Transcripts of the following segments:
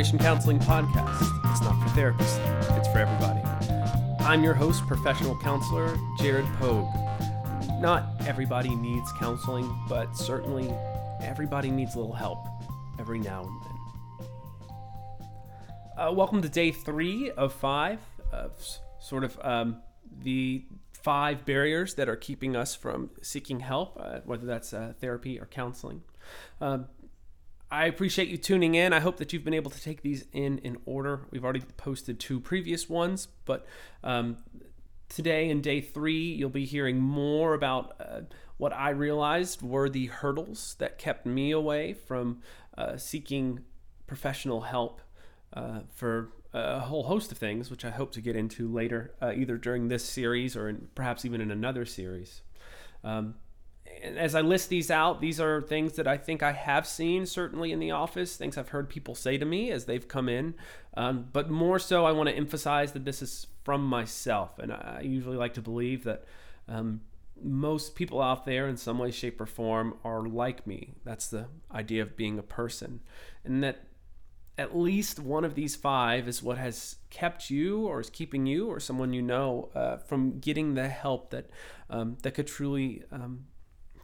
Counseling Podcast. It's not for therapists, it's for everybody. I'm your host, professional counselor Jared Pogue. Not everybody needs counseling, but certainly everybody needs a little help every now and then. Uh, welcome to day three of five of sort of um, the five barriers that are keeping us from seeking help, uh, whether that's uh, therapy or counseling. Um, I appreciate you tuning in. I hope that you've been able to take these in in order. We've already posted two previous ones, but um, today in day three, you'll be hearing more about uh, what I realized were the hurdles that kept me away from uh, seeking professional help uh, for a whole host of things, which I hope to get into later, uh, either during this series or in, perhaps even in another series. Um, as I list these out, these are things that I think I have seen certainly in the office, things I've heard people say to me as they've come in. Um, but more so, I want to emphasize that this is from myself. And I usually like to believe that um, most people out there, in some way, shape, or form, are like me. That's the idea of being a person. And that at least one of these five is what has kept you or is keeping you or someone you know uh, from getting the help that um, that could truly um,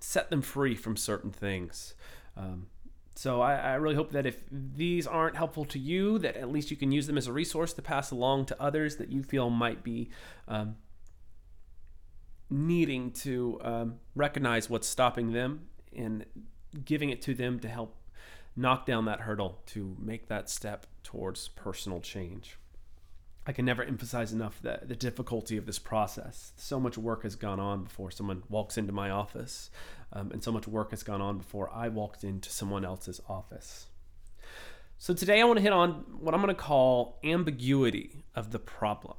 set them free from certain things. Um, so I, I, really hope that if these aren't helpful to you, that at least you can use them as a resource to pass along to others that you feel might be um, needing to um, recognize what's stopping them and giving it to them to help knock down that hurdle to make that step towards personal change. I can never emphasize enough the, the difficulty of this process. So much work has gone on before someone walks into my office, um, and so much work has gone on before I walked into someone else's office. So, today I want to hit on what I'm going to call ambiguity of the problem.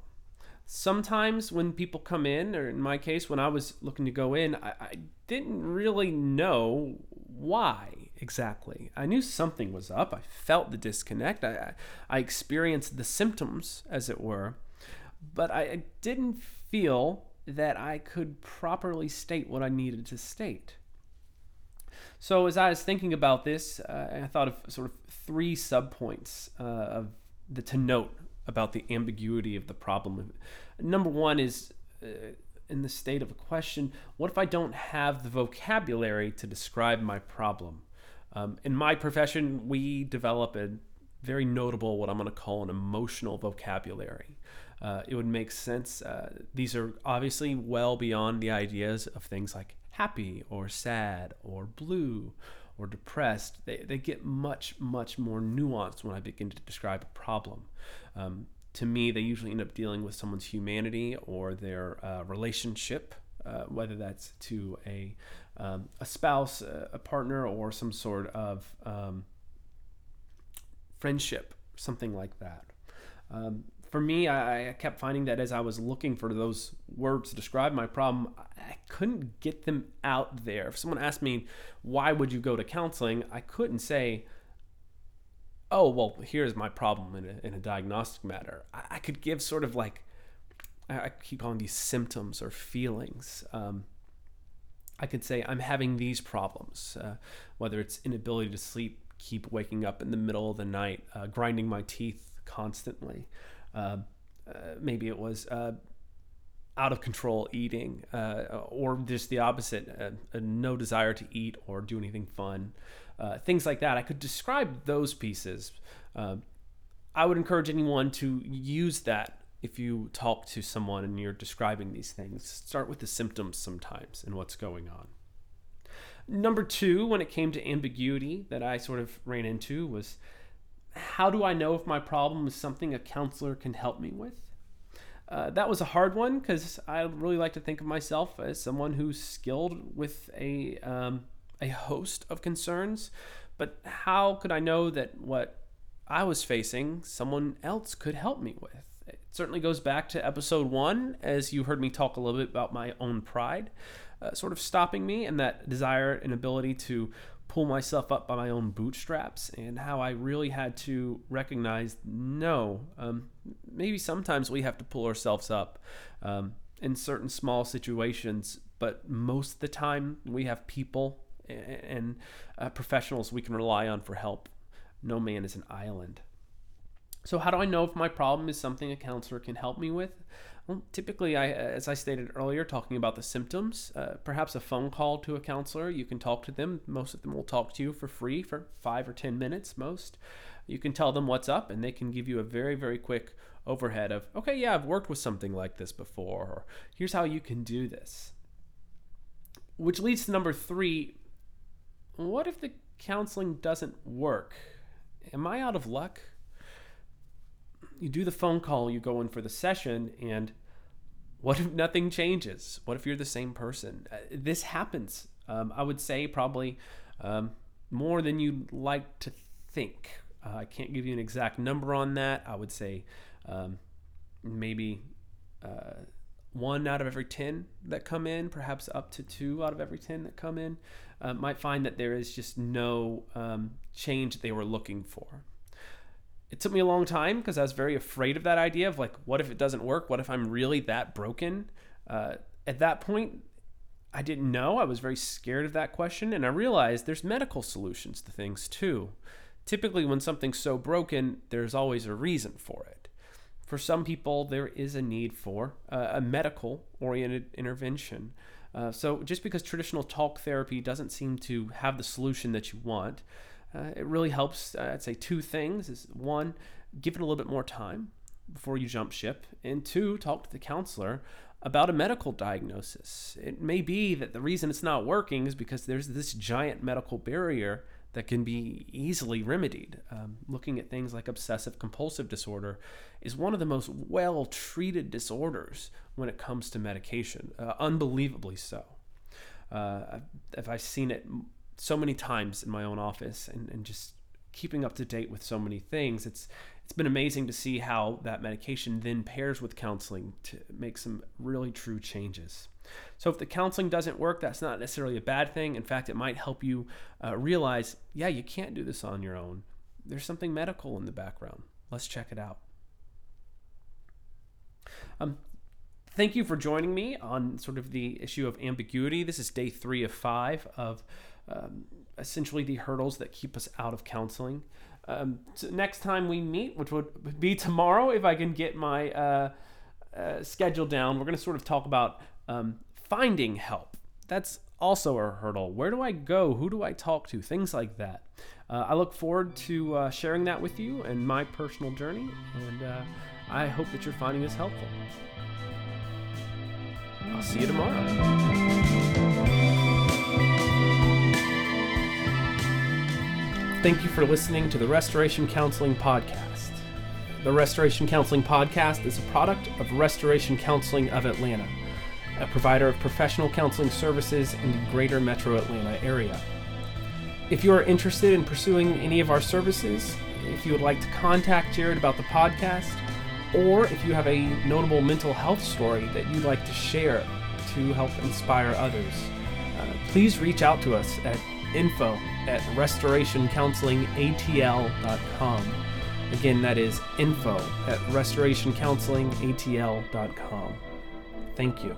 Sometimes when people come in, or in my case, when I was looking to go in, I, I didn't really know why exactly. I knew something was up. I felt the disconnect. I, I experienced the symptoms, as it were, but I didn't feel that I could properly state what I needed to state. So, as I was thinking about this, uh, I thought of sort of three subpoints uh, of the to note about the ambiguity of the problem. Number one is uh, in the state of a question what if I don't have the vocabulary to describe my problem? Um, in my profession, we develop a very notable, what I'm going to call an emotional vocabulary. Uh, it would make sense. Uh, these are obviously well beyond the ideas of things like happy or sad or blue or depressed. They, they get much, much more nuanced when I begin to describe a problem. Um, to me, they usually end up dealing with someone's humanity or their uh, relationship, uh, whether that's to a um, a spouse, a partner, or some sort of um, friendship, something like that. Um, for me, I, I, kept finding that as I was looking for those words to describe my problem, I couldn't get them out there. If someone asked me, why would you go to counseling? I couldn't say, oh, well, here's my problem in a, in a diagnostic matter. I, I, could give sort of like, I, keep calling these symptoms or feelings. Um, I could say I'm having these problems, uh, whether it's inability to sleep, keep waking up in the middle of the night, uh, grinding my teeth constantly. Uh, uh maybe it was uh, out of control eating, uh, or just the opposite, no desire to eat or do anything fun. things like that. I could describe those pieces. I would encourage anyone to use that if you talk to someone and you're describing these things, start with the symptoms sometimes and what's going on. Number two, when it came to ambiguity that I sort of ran into, was how do I know if my problem is something a counselor can help me with? Uh, that was a hard one because I really like to think of myself as someone who's skilled with a um, a host of concerns. But how could I know that what I was facing, someone else could help me with? Certainly goes back to episode one, as you heard me talk a little bit about my own pride, uh, sort of stopping me and that desire and ability to pull myself up by my own bootstraps, and how I really had to recognize no, um, maybe sometimes we have to pull ourselves up um, in certain small situations, but most of the time we have people and uh, professionals we can rely on for help. No man is an island. So, how do I know if my problem is something a counselor can help me with? Well, typically, I, as I stated earlier, talking about the symptoms, uh, perhaps a phone call to a counselor. You can talk to them. Most of them will talk to you for free for five or 10 minutes, most. You can tell them what's up, and they can give you a very, very quick overhead of, okay, yeah, I've worked with something like this before, or here's how you can do this. Which leads to number three what if the counseling doesn't work? Am I out of luck? You do the phone call, you go in for the session, and what if nothing changes? What if you're the same person? Uh, this happens. Um, I would say probably um, more than you'd like to think. Uh, I can't give you an exact number on that. I would say um, maybe uh, one out of every 10 that come in, perhaps up to two out of every 10 that come in, uh, might find that there is just no um, change they were looking for it took me a long time because I was very afraid of that idea of like, what if it doesn't work? What if I'm really that broken? Uh, at that point, I didn't know. I was very scared of that question. And I realized there's medical solutions to things too. Typically, when something's so broken, there's always a reason for it. For some people, there is a need for uh, a medical oriented intervention. Uh, so, just because traditional talk therapy doesn't seem to have the solution that you want, uh, it really helps. Uh, I'd say two things: is one, give it a little bit more time before you jump ship, and two, talk to the counselor about a medical diagnosis. It may be that the reason it's not working is because there's this giant medical barrier that can be easily remedied. Um, looking at things like obsessive compulsive disorder is one of the most well treated disorders when it comes to medication, uh, unbelievably so. Uh, I've, I've seen it so many times in my own office and, and just keeping up to date with so many things. It's it's been amazing to see how that medication then pairs with counseling to make some really true changes. So if the counseling doesn't work, that's not necessarily a bad thing. In fact, it might help you uh, realize, yeah, you can't do this on your own. There's something medical in the background. Let's check it out. Um, thank you for joining me on sort of the issue of ambiguity. This is day three of five of um, essentially the hurdles that keep us out of counseling. Um, so next time we meet, which would be tomorrow, if I can get my uh, uh, schedule down, we're going to sort of talk about um, finding help. That's also a hurdle. Where do I go? Who do I talk to? Things like that. Uh, I look forward to uh, sharing that with you and my personal journey, and uh, I hope that you're finding this helpful. I'll see you tomorrow. Thank you for listening to the Restoration Counseling Podcast. The Restoration Counseling Podcast is a product of Restoration Counseling of Atlanta, a provider of professional counseling services in the greater metro Atlanta area. If you are interested in pursuing any of our services, if you would like to contact Jared about the podcast, or if you have a notable mental health story that you'd like to share to help inspire others, uh, please reach out to us at info at restorationcounselingatl.com. Again, that is info at restorationcounselingatl.com. Thank you.